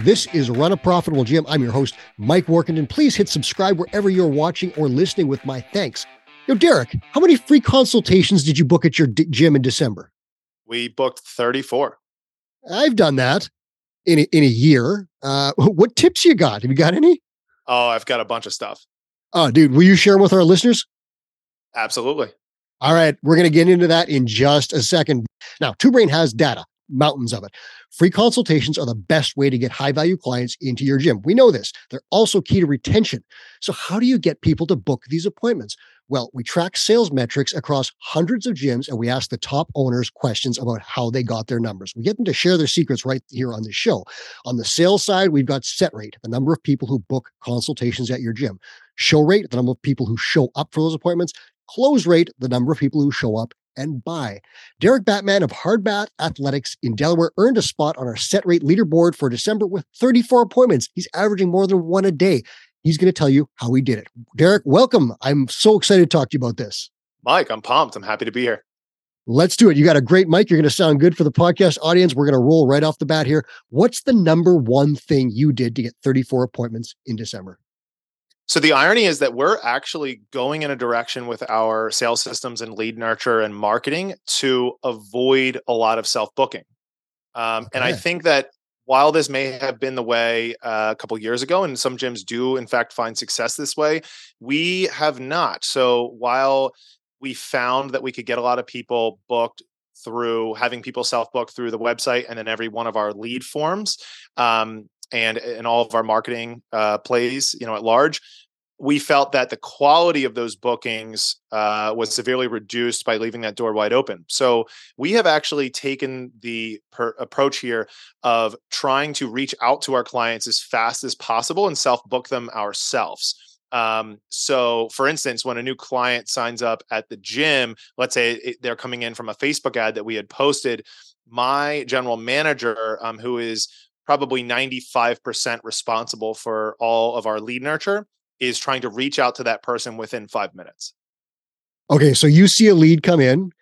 This is Run a Profitable Gym. I'm your host, Mike Warkentin. Please hit subscribe wherever you're watching or listening with my thanks. Yo, Derek, how many free consultations did you book at your d- gym in December? We booked 34. I've done that in a, in a year. Uh, what tips you got? Have you got any? Oh, I've got a bunch of stuff. Oh, dude, will you share them with our listeners? Absolutely. All right, we're going to get into that in just a second. Now, Two Brain has data, mountains of it. Free consultations are the best way to get high value clients into your gym. We know this. They're also key to retention. So, how do you get people to book these appointments? Well, we track sales metrics across hundreds of gyms and we ask the top owners questions about how they got their numbers. We get them to share their secrets right here on the show. On the sales side, we've got set rate, the number of people who book consultations at your gym, show rate, the number of people who show up for those appointments, close rate, the number of people who show up and buy. Derek Batman of Hardbat Athletics in Delaware earned a spot on our set rate leaderboard for December with 34 appointments. He's averaging more than one a day. He's going to tell you how he did it. Derek, welcome. I'm so excited to talk to you about this. Mike, I'm pumped. I'm happy to be here. Let's do it. You got a great mic. You're going to sound good for the podcast audience. We're going to roll right off the bat here. What's the number one thing you did to get 34 appointments in December? So the irony is that we're actually going in a direction with our sales systems and lead nurture and marketing to avoid a lot of self booking. Um, okay. And I think that while this may have been the way uh, a couple years ago, and some gyms do in fact find success this way, we have not. So while we found that we could get a lot of people booked through having people self book through the website and then every one of our lead forms. Um, and in all of our marketing uh, plays, you know, at large, we felt that the quality of those bookings uh, was severely reduced by leaving that door wide open. So we have actually taken the per- approach here of trying to reach out to our clients as fast as possible and self book them ourselves. Um, so, for instance, when a new client signs up at the gym, let's say it, they're coming in from a Facebook ad that we had posted, my general manager, um, who is probably 95% responsible for all of our lead nurture is trying to reach out to that person within five minutes. Okay, so you see a lead come in,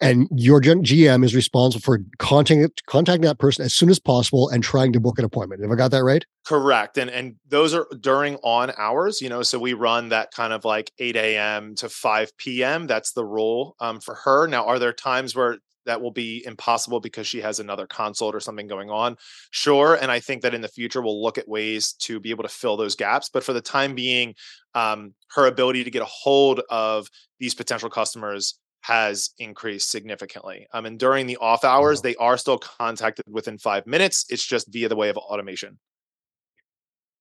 and your GM is responsible for contacting contacting that person as soon as possible and trying to book an appointment. Have I got that right? Correct. And and those are during on hours, you know. So we run that kind of like 8 a.m. to 5 p.m. That's the rule um, for her. Now, are there times where that will be impossible because she has another consult or something going on. Sure. And I think that in the future, we'll look at ways to be able to fill those gaps. But for the time being, um, her ability to get a hold of these potential customers has increased significantly. Um, and during the off hours, they are still contacted within five minutes. It's just via the way of automation.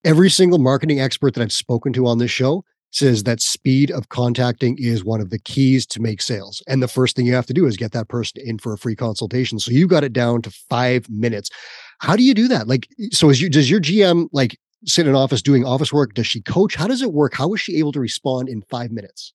Every single marketing expert that I've spoken to on this show says that speed of contacting is one of the keys to make sales. And the first thing you have to do is get that person in for a free consultation. So you got it down to five minutes. How do you do that? Like, so is you, does your GM like sit in office doing office work? Does she coach? How does it work? How is she able to respond in five minutes?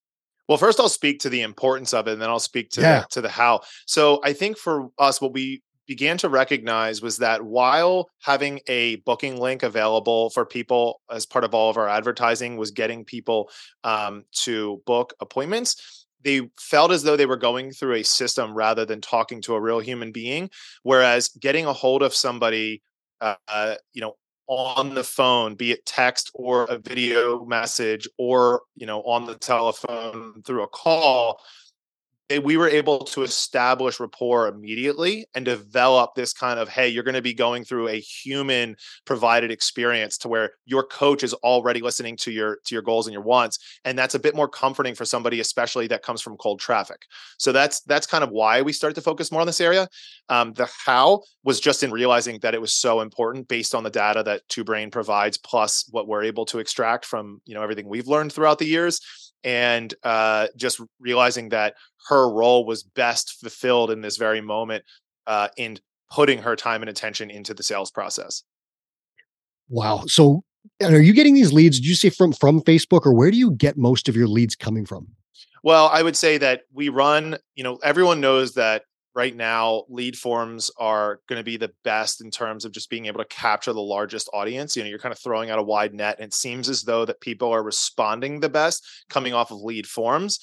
Well, first I'll speak to the importance of it, and then I'll speak to yeah. the, to the how. So I think for us, what we began to recognize was that while having a booking link available for people as part of all of our advertising was getting people um, to book appointments they felt as though they were going through a system rather than talking to a real human being whereas getting a hold of somebody uh, you know on the phone be it text or a video message or you know on the telephone through a call we were able to establish rapport immediately and develop this kind of hey you're going to be going through a human provided experience to where your coach is already listening to your to your goals and your wants and that's a bit more comforting for somebody especially that comes from cold traffic. So that's that's kind of why we started to focus more on this area. Um, the how was just in realizing that it was so important based on the data that two brain provides plus what we're able to extract from you know everything we've learned throughout the years and uh, just realizing that her role was best fulfilled in this very moment uh, in putting her time and attention into the sales process. Wow. So are you getting these leads? Did you say from from Facebook or where do you get most of your leads coming from? Well, I would say that we run, you know, everyone knows that right now lead forms are going to be the best in terms of just being able to capture the largest audience. You know you're kind of throwing out a wide net and it seems as though that people are responding the best coming off of lead forms.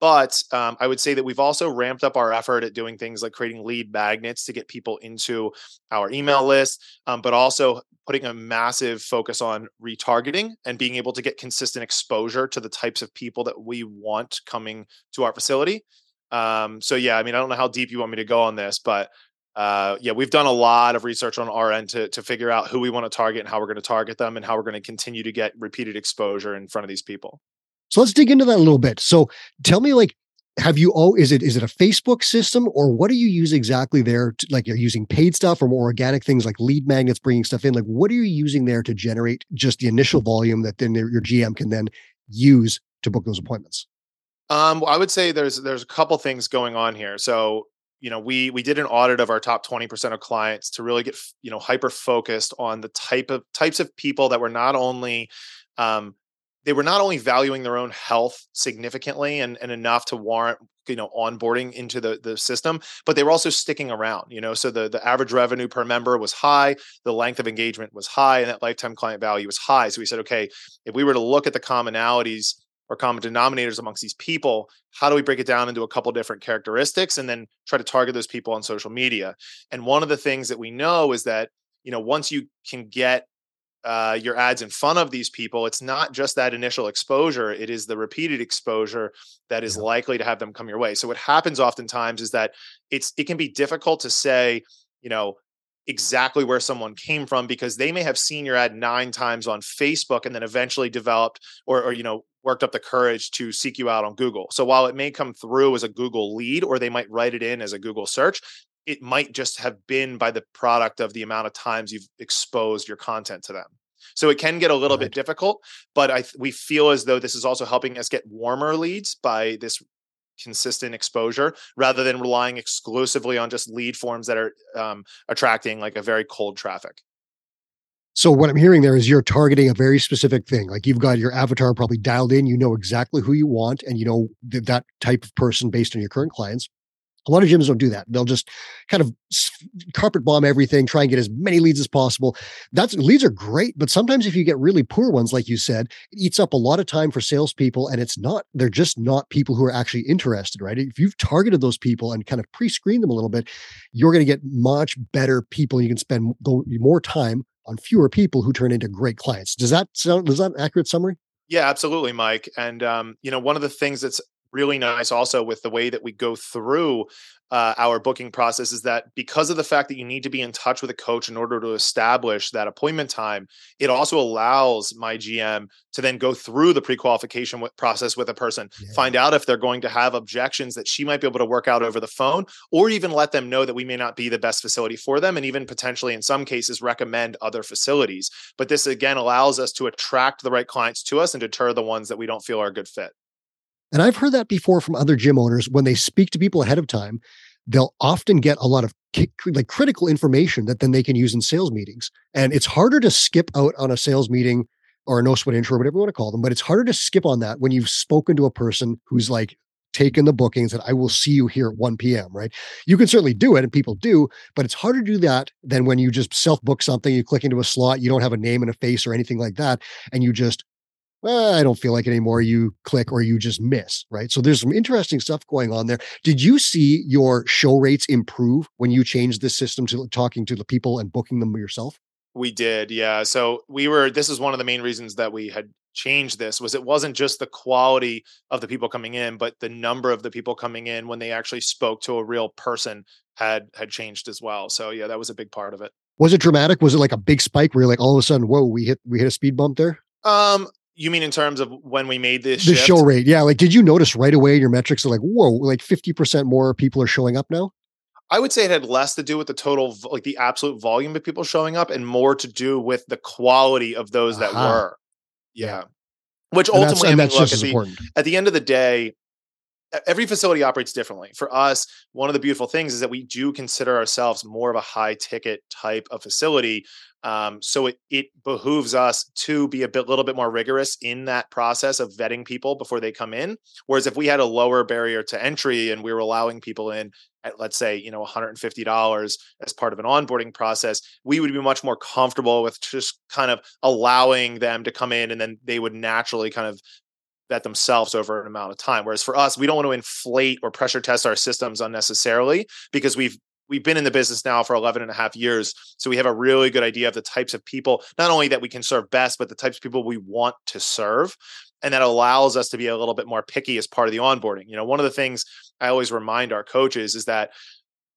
But um, i would say that we've also ramped up our effort at doing things like creating lead magnets to get people into our email list um, but also putting a massive focus on retargeting and being able to get consistent exposure to the types of people that we want coming to our facility um, so yeah, I mean, I don't know how deep you want me to go on this, but uh, yeah, we've done a lot of research on our end to to figure out who we want to target and how we're going to target them and how we're going to continue to get repeated exposure in front of these people. So let's dig into that a little bit. So tell me, like, have you oh is it is it a facebook system or what do you use exactly there to, like you're using paid stuff or more organic things like lead magnets bringing stuff in like what are you using there to generate just the initial volume that then your gm can then use to book those appointments um, I would say there's there's a couple things going on here. So you know we we did an audit of our top 20% of clients to really get you know hyper focused on the type of types of people that were not only um, they were not only valuing their own health significantly and, and enough to warrant you know onboarding into the the system but they were also sticking around you know so the the average revenue per member was high the length of engagement was high and that lifetime client value was high so we said okay if we were to look at the commonalities or common denominators amongst these people how do we break it down into a couple different characteristics and then try to target those people on social media and one of the things that we know is that you know once you can get uh, your ads in front of these people it's not just that initial exposure it is the repeated exposure that is yeah. likely to have them come your way so what happens oftentimes is that it's it can be difficult to say you know exactly where someone came from because they may have seen your ad nine times on Facebook and then eventually developed or, or you know worked up the courage to seek you out on Google. So while it may come through as a Google lead or they might write it in as a Google search, it might just have been by the product of the amount of times you've exposed your content to them. So it can get a little right. bit difficult, but I we feel as though this is also helping us get warmer leads by this consistent exposure rather than relying exclusively on just lead forms that are um, attracting like a very cold traffic. So what I'm hearing there is you're targeting a very specific thing. Like you've got your avatar probably dialed in. You know exactly who you want, and you know th- that type of person based on your current clients. A lot of gyms don't do that. They'll just kind of carpet bomb everything, try and get as many leads as possible. That's leads are great, but sometimes if you get really poor ones, like you said, it eats up a lot of time for salespeople, and it's not. They're just not people who are actually interested, right? If you've targeted those people and kind of pre-screened them a little bit, you're going to get much better people. You can spend more time on fewer people who turn into great clients. Does that sound, is that an accurate summary? Yeah, absolutely, Mike. And um, you know, one of the things that's really nice also with the way that we go through uh, our booking process is that because of the fact that you need to be in touch with a coach in order to establish that appointment time, it also allows my GM to then go through the pre-qualification process with a person, yeah. find out if they're going to have objections that she might be able to work out over the phone, or even let them know that we may not be the best facility for them, and even potentially in some cases recommend other facilities. But this again allows us to attract the right clients to us and deter the ones that we don't feel are a good fit. And I've heard that before from other gym owners when they speak to people ahead of time, they'll often get a lot of like critical information that then they can use in sales meetings. And it's harder to skip out on a sales meeting or a no sweat intro, whatever you want to call them, but it's harder to skip on that when you've spoken to a person who's like taken the bookings and I will see you here at 1 p.m. Right. You can certainly do it and people do, but it's harder to do that than when you just self book something, you click into a slot, you don't have a name and a face or anything like that. And you just well, I don't feel like it anymore. You click or you just miss, right? So there's some interesting stuff going on there. Did you see your show rates improve when you changed the system to talking to the people and booking them yourself? We did, yeah. So we were. This is one of the main reasons that we had changed this was it wasn't just the quality of the people coming in, but the number of the people coming in when they actually spoke to a real person had had changed as well. So yeah, that was a big part of it. Was it dramatic? Was it like a big spike where you're like all of a sudden, whoa, we hit we hit a speed bump there? Um, you mean in terms of when we made this? The shift? show rate, yeah. Like, did you notice right away your metrics are like, whoa, like fifty percent more people are showing up now? I would say it had less to do with the total, like the absolute volume of people showing up, and more to do with the quality of those that uh-huh. were. Yeah. Which and ultimately, I mean, look, at the, at the end of the day, every facility operates differently. For us, one of the beautiful things is that we do consider ourselves more of a high ticket type of facility. Um, so it it behooves us to be a bit little bit more rigorous in that process of vetting people before they come in. Whereas if we had a lower barrier to entry and we were allowing people in at let's say you know $150 as part of an onboarding process, we would be much more comfortable with just kind of allowing them to come in and then they would naturally kind of that themselves over an amount of time. Whereas for us, we don't want to inflate or pressure test our systems unnecessarily because we've we've been in the business now for 11 and a half years. So we have a really good idea of the types of people not only that we can serve best but the types of people we want to serve. And that allows us to be a little bit more picky as part of the onboarding. You know one of the things i always remind our coaches is that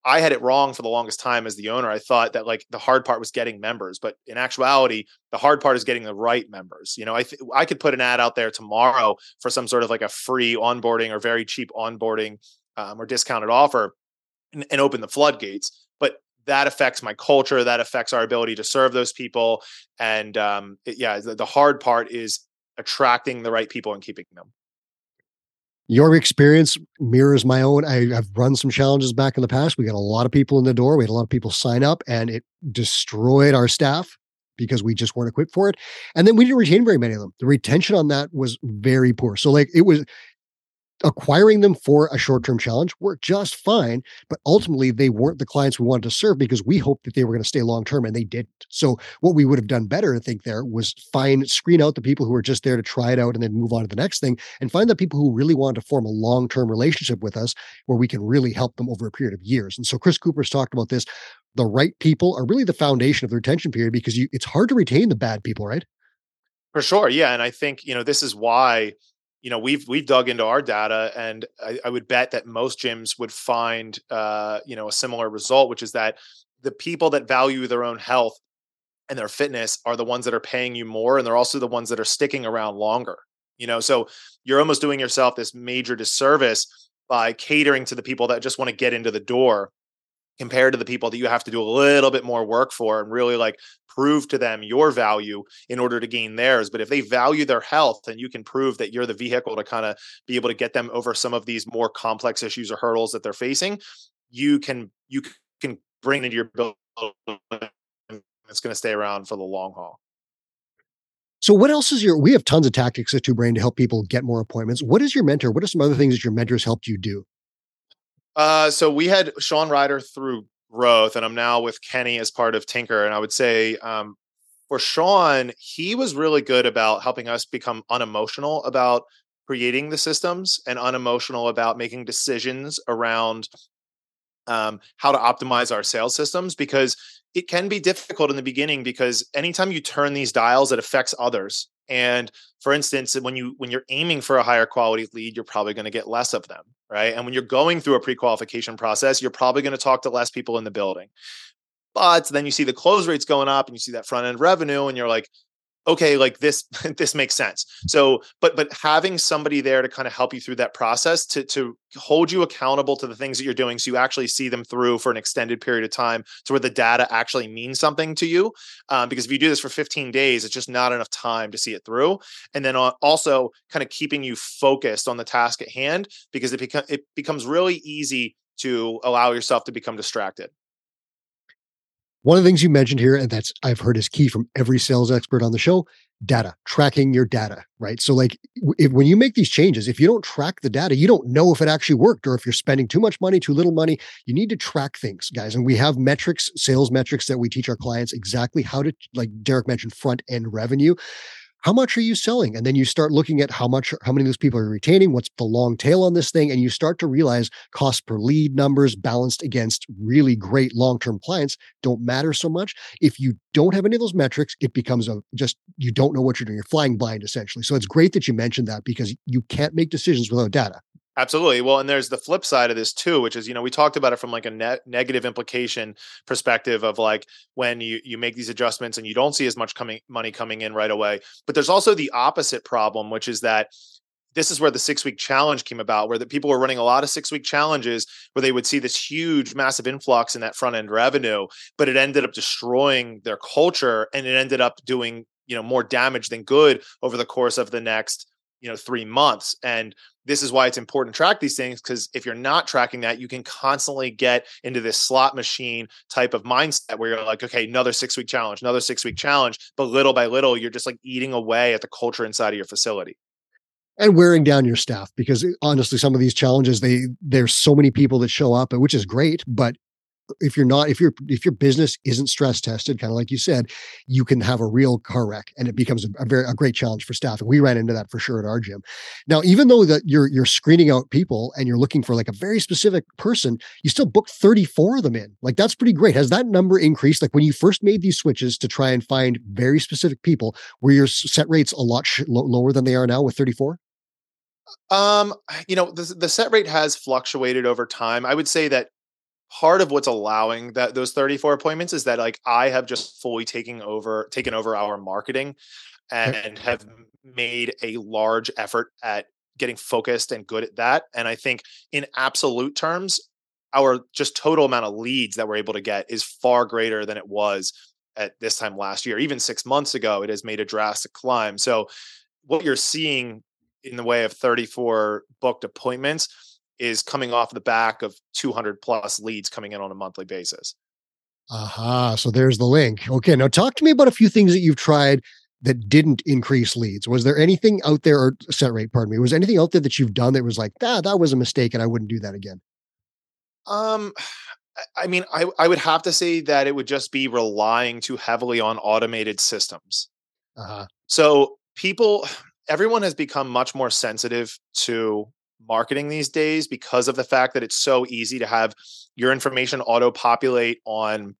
I had it wrong for the longest time as the owner. I thought that like the hard part was getting members, but in actuality, the hard part is getting the right members. You know, I th- I could put an ad out there tomorrow for some sort of like a free onboarding or very cheap onboarding um, or discounted offer, and, and open the floodgates. But that affects my culture. That affects our ability to serve those people. And um, it, yeah, the, the hard part is attracting the right people and keeping them your experience mirrors my own. I, have run some challenges back in the past. We got a lot of people in the door. We had a lot of people sign up, and it destroyed our staff because we just weren't equipped for it. And then we didn't retain very many of them. The retention on that was very poor. So like it was acquiring them for a short-term challenge worked just fine but ultimately they weren't the clients we wanted to serve because we hoped that they were going to stay long-term and they didn't. So what we would have done better i think there was find screen out the people who were just there to try it out and then move on to the next thing and find the people who really wanted to form a long-term relationship with us where we can really help them over a period of years. And so chris cooper's talked about this the right people are really the foundation of the retention period because you, it's hard to retain the bad people right? For sure yeah and i think you know this is why you know we've we've dug into our data and I, I would bet that most gyms would find uh, you know a similar result which is that the people that value their own health and their fitness are the ones that are paying you more and they're also the ones that are sticking around longer you know? So you're almost doing yourself this major disservice by catering to the people that just want to get into the door compared to the people that you have to do a little bit more work for and really like prove to them your value in order to gain theirs. But if they value their health and you can prove that you're the vehicle to kind of be able to get them over some of these more complex issues or hurdles that they're facing, you can you can bring into your building. It's going to stay around for the long haul. So, what else is your? We have tons of tactics at Two Brain to help people get more appointments. What is your mentor? What are some other things that your mentors helped you do? Uh, so we had Sean Ryder through growth, and I'm now with Kenny as part of Tinker. And I would say um, for Sean, he was really good about helping us become unemotional about creating the systems and unemotional about making decisions around um, how to optimize our sales systems because it can be difficult in the beginning because anytime you turn these dials it affects others and for instance when you when you're aiming for a higher quality lead you're probably going to get less of them right? And when you're going through a pre-qualification process you're probably going to talk to less people in the building. But then you see the close rates going up and you see that front end revenue and you're like okay like this this makes sense. So but but having somebody there to kind of help you through that process to to hold you accountable to the things that you're doing so you actually see them through for an extended period of time to where the data actually means something to you um, because if you do this for 15 days it's just not enough time to see it through. And then also kind of keeping you focused on the task at hand because it, becomes it becomes really easy to allow yourself to become distracted one of the things you mentioned here, and that's I've heard is key from every sales expert on the show data, tracking your data, right? So, like, if, when you make these changes, if you don't track the data, you don't know if it actually worked or if you're spending too much money, too little money. You need to track things, guys. And we have metrics, sales metrics that we teach our clients exactly how to, like Derek mentioned, front end revenue how much are you selling? And then you start looking at how much, how many of those people are retaining, what's the long tail on this thing. And you start to realize cost per lead numbers balanced against really great long term clients don't matter so much. If you don't have any of those metrics, it becomes a just, you don't know what you're doing. You're flying blind essentially. So it's great that you mentioned that because you can't make decisions without data. Absolutely. Well, and there's the flip side of this too, which is, you know, we talked about it from like a negative implication perspective of like when you you make these adjustments and you don't see as much coming money coming in right away. But there's also the opposite problem, which is that this is where the six week challenge came about, where the people were running a lot of six week challenges where they would see this huge, massive influx in that front end revenue, but it ended up destroying their culture and it ended up doing, you know, more damage than good over the course of the next, you know, three months. And this is why it's important to track these things because if you're not tracking that, you can constantly get into this slot machine type of mindset where you're like, okay, another six week challenge, another six week challenge. But little by little, you're just like eating away at the culture inside of your facility and wearing down your staff because eh, honestly some of these challenges they there's so many people that show up which is great but if you're not if your if your business isn't stress tested kind of like you said you can have a real car wreck and it becomes a, a, very a great challenge for staff and we ran into that for sure at our gym. Now even though that you're you're screening out people and you're looking for like a very specific person you still book 34 of them in. Like that's pretty great. Has that number increased? Like when you first made these switches to try and find very specific people were your set rates a lot sh- lower than they are now with 34 um, you know, the, the set rate has fluctuated over time. I would say that part of what's allowing that those 34 appointments is that like I have just fully taken over taken over our marketing and have made a large effort at getting focused and good at that. And I think in absolute terms, our just total amount of leads that we're able to get is far greater than it was at this time last year. Even six months ago, it has made a drastic climb. So what you're seeing in the way of 34 booked appointments is coming off the back of 200 plus leads coming in on a monthly basis. Aha. Uh-huh. So there's the link. Okay. Now talk to me about a few things that you've tried that didn't increase leads. Was there anything out there or set rate, pardon me, was anything out there that you've done that was like, ah, that was a mistake and I wouldn't do that again? Um, I mean, I, I would have to say that it would just be relying too heavily on automated systems. Uh-huh. So people, everyone has become much more sensitive to marketing these days because of the fact that it's so easy to have your information auto populate on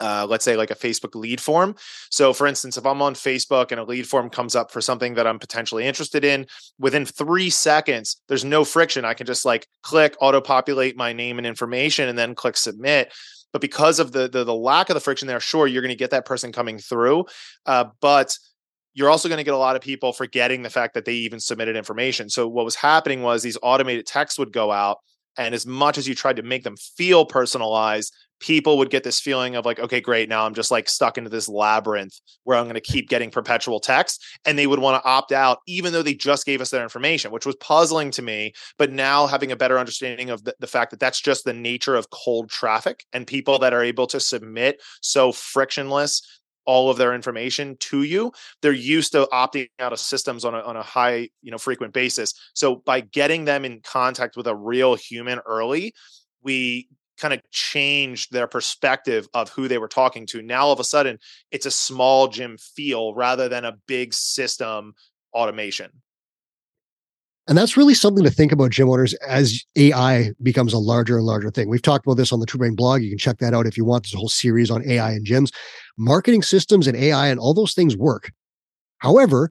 uh, let's say like a Facebook lead form. So, for instance, if I'm on Facebook and a lead form comes up for something that I'm potentially interested in, within three seconds, there's no friction. I can just like click auto populate my name and information and then click submit. But because of the the, the lack of the friction there, sure, you're going to get that person coming through, uh, but you're also going to get a lot of people forgetting the fact that they even submitted information. So what was happening was these automated texts would go out and as much as you tried to make them feel personalized, people would get this feeling of like, okay, great, now I'm just like stuck into this labyrinth where I'm going to keep getting perpetual text. And they would want to opt out, even though they just gave us their information, which was puzzling to me. But now having a better understanding of the, the fact that that's just the nature of cold traffic and people that are able to submit so frictionless all of their information to you they're used to opting out of systems on a, on a high you know frequent basis. So by getting them in contact with a real human early we kind of changed their perspective of who they were talking to. Now all of a sudden it's a small gym feel rather than a big system automation and that's really something to think about, gym owners, as AI becomes a larger and larger thing. We've talked about this on the Two Brain blog. You can check that out if you want. There's a whole series on AI and gyms. Marketing systems and AI and all those things work. However,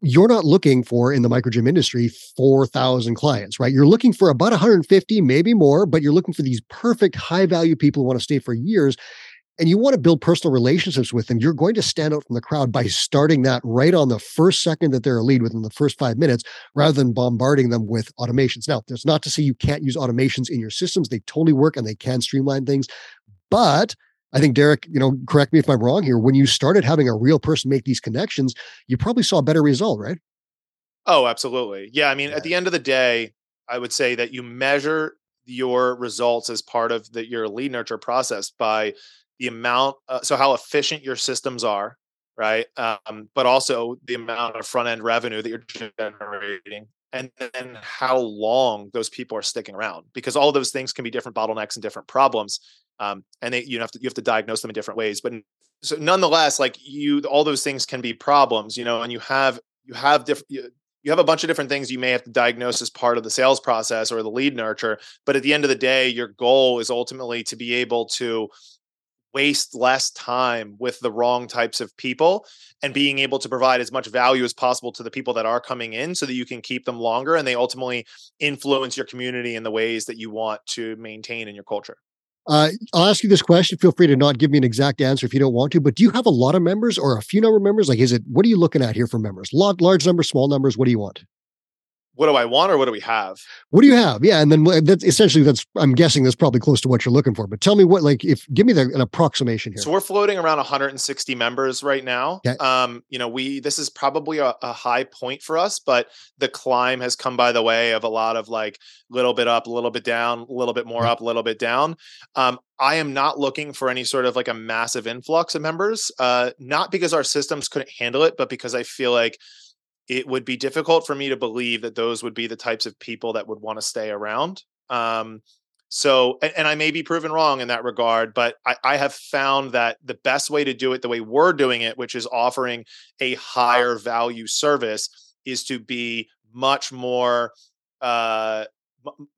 you're not looking for in the micro gym industry 4,000 clients, right? You're looking for about 150, maybe more, but you're looking for these perfect high value people who want to stay for years and you want to build personal relationships with them, you're going to stand out from the crowd by starting that right on the first second that they're a lead within the first five minutes, rather than bombarding them with automations. Now, that's not to say you can't use automations in your systems. They totally work and they can streamline things. But I think Derek, you know, correct me if I'm wrong here. When you started having a real person make these connections, you probably saw a better result, right? Oh, absolutely. Yeah. I mean, yeah. at the end of the day, I would say that you measure your results as part of the, your lead nurture process by the amount, uh, so how efficient your systems are, right? Um, but also the amount of front end revenue that you're generating, and then how long those people are sticking around, because all those things can be different bottlenecks and different problems, um, and they, you have to you have to diagnose them in different ways. But so nonetheless, like you, all those things can be problems, you know, and you have you have different. You, you have a bunch of different things you may have to diagnose as part of the sales process or the lead nurture but at the end of the day your goal is ultimately to be able to waste less time with the wrong types of people and being able to provide as much value as possible to the people that are coming in so that you can keep them longer and they ultimately influence your community in the ways that you want to maintain in your culture. Uh, I'll ask you this question. Feel free to not give me an exact answer if you don't want to, but do you have a lot of members or a few number of members? Like, is it, what are you looking at here for members? Large, large numbers, small numbers? What do you want? What do I want or what do we have? What do you have? Yeah, and then that's essentially that's I'm guessing that's probably close to what you're looking for. But tell me what like if give me the, an approximation here. So we're floating around 160 members right now. Okay. Um, you know, we this is probably a, a, high point for us, but the climb has come by the way of a lot of like little bit up, a little bit down, a little bit more up, a little bit down. Um, I am not looking for any sort of like a massive influx of members, uh, not because our systems couldn't handle it, but because I feel like it would be difficult for me to believe that those would be the types of people that would want to stay around. Um, so, and, and, I may be proven wrong in that regard, but I, I, have found that the best way to do it, the way we're doing it, which is offering a higher value service, is to be much more uh,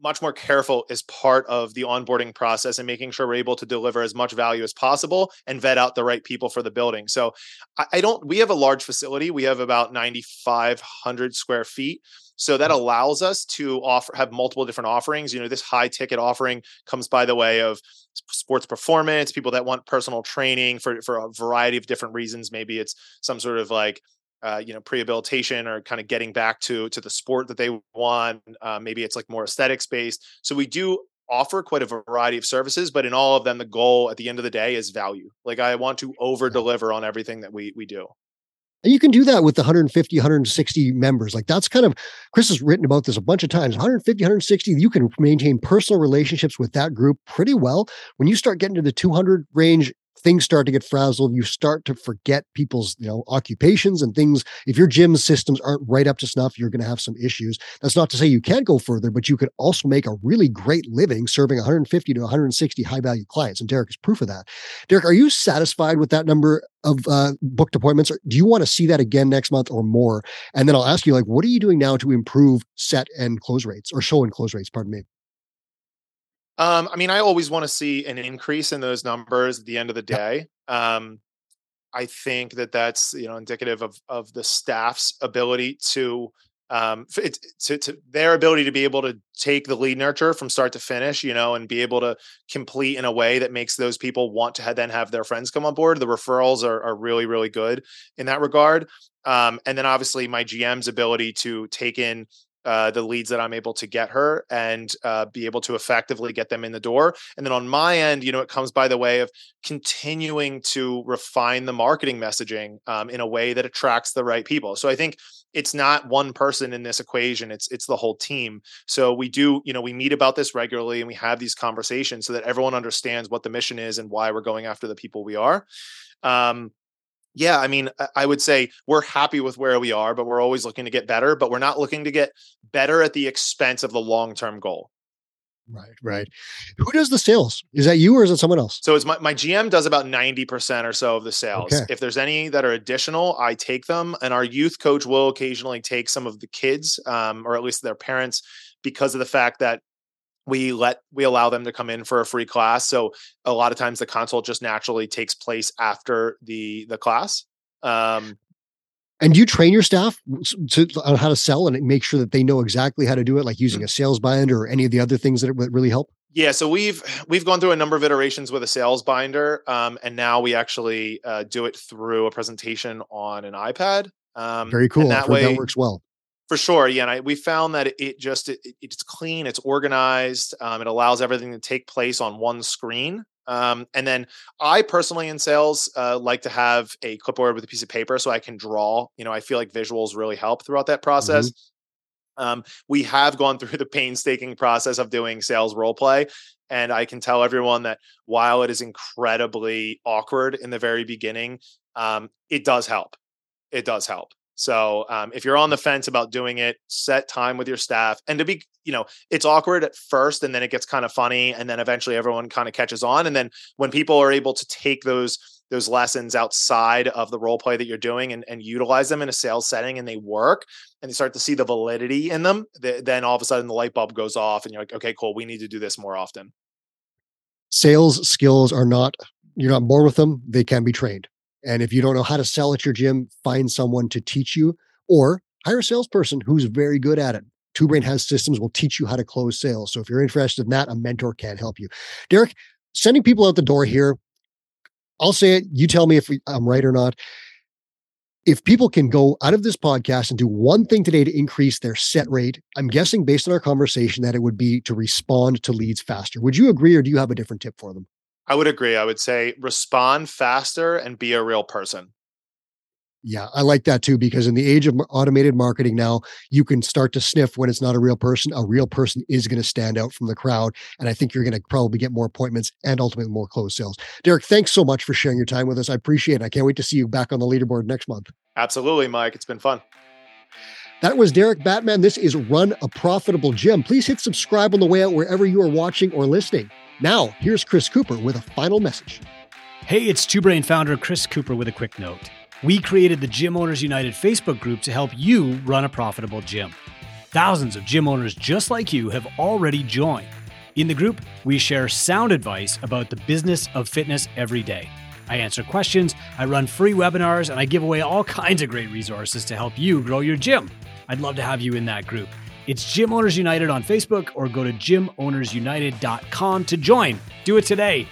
much more careful as part of the onboarding process and making sure we're able to deliver as much value as possible and vet out the right people for the building. So I, I don't, we have a large facility. We have about 9,500 square feet. So that mm-hmm. allows us to offer have multiple different offerings. You know, this high ticket offering comes by the way of sports performance, people that want personal training for for a variety of different reasons. Maybe it's some sort of like uh, you know prehabilitation or kind of getting back to to the sport that they want uh, maybe it's like more aesthetics based. So we do offer quite a variety of services but in all of them the goal at the end of the day is value. Like i want to over deliver on everything that we we do. And you can do that with the 150 160 members. Like that's kind of chris has written about this a bunch of times. 150 160 you can maintain personal relationships with that group pretty well. When you start getting to the 200 range things start to get frazzled. You start to forget people's, you know, occupations and things. If your gym systems aren't right up to snuff, you're going to have some issues. That's not to say you can't go further, but you could also make a really great living serving 150 to 160 high value clients. And Derek is proof of that. Derek, are you satisfied with that number of uh, booked appointments? Or do you want to see that again next month or more? And then I'll ask you, like, what are you doing now to improve set and close rates or show and close rates? Pardon me. Um, I mean, I always want to see an increase in those numbers at the end of the day. Um, I think that that's you know indicative of of the staff's ability to um it, to, to their ability to be able to take the lead nurture from start to finish you know and be able to complete in a way that makes those people want to then have their friends come on board the referrals are, are really really good in that regard um and then obviously my gm's ability to take in uh, the leads that I'm able to get her and uh, be able to effectively get them in the door. And then on my end, you know, it comes by the way of continuing to refine the marketing messaging um, in a way that attracts the right people. So I think it's not one person in this equation it's it's the whole team so we do you know we meet about this regularly and we have these conversations so that everyone understands what the mission is and why we're going after the people we are um, yeah, I mean, I would say we're happy with where we are, but we're always looking to get better, but we're not looking to get better at the expense of the long term goal. Right, right. Who does the sales? Is that you or is it someone else? So it's my, my GM does about 90% or so of the sales. Okay. If there's any that are additional, I take them. And our youth coach will occasionally take some of the kids, um, or at least their parents, because of the fact that we let we allow them to come in for a free class so a lot of times the consult just naturally takes place after the the class um and do you train your staff to, on how to sell and make sure that they know exactly how to do it like using mm. a sales binder or any of the other things that would really help yeah so we've we've gone through a number of iterations with a sales binder um, and now we actually uh, do it through a presentation on an ipad um, very cool that way that works well for sure yeah and I, we found that it just it, it's clean it's organized um, it allows everything to take place on one screen um, and then i personally in sales uh, like to have a clipboard with a piece of paper so i can draw you know i feel like visuals really help throughout that process. Mm-hmm. um, we have gone through the painstaking process of doing sales role play and i can tell everyone that while it is incredibly awkward in the very beginning um, it does help. It does help so um, if you're on the fence about doing it, set time with your staff. And to be, you know, it's awkward at first and then it gets kind of funny. And then eventually everyone kind of catches on. And then when people are able to take those, those lessons outside of the role play that you're doing and, and utilize them in a sales setting and they work and you start to see the validity in them, then all of a sudden the light bulb goes off and you're like, okay, cool. We need to do this more often. Sales skills are not, you're not born with them. They can be trained. And if you don't know how to sell at your gym, find someone to teach you or hire a salesperson who's very good at it. Two Brain mm-hmm. has systems will teach you how to close sales. So if you're interested in that, a mentor can help you. Derek, sending people out the door here, I'll say it. You tell me if I'm right or not. if people can go out of this podcast and do one thing today to increase their set rate, I'm guessing based on our conversation that it would be to respond to leads faster. Would you agree or do you have a different tip for them? I would agree. I would say respond faster and be a real person. Yeah, I like that too because in the age of automated marketing now, you can start to sniff when it's not a real person. A real person is going to stand out from the crowd. And I think you're going to probably get more appointments and ultimately more closed sales. Derek, thanks so much for sharing your time with us. I appreciate it. I can't wait to see you back on the leaderboard next month. Absolutely, Mike. It's been fun. That was Derek Batman. This is Run a Profitable Gym. Please hit subscribe on the way out wherever you are watching or listening. Now, here's Chris Cooper with a final message. Hey, it's Two Brain founder Chris Cooper with a quick note. We created the Gym Owners United Facebook group to help you run a profitable gym. Thousands of gym owners just like you have already joined. In the group, we share sound advice about the business of fitness every day. I answer questions, I run free webinars, and I give away all kinds of great resources to help you grow your gym. I'd love to have you in that group. It's Gym Owners United on Facebook or go to gymownersunited.com to join. Do it today.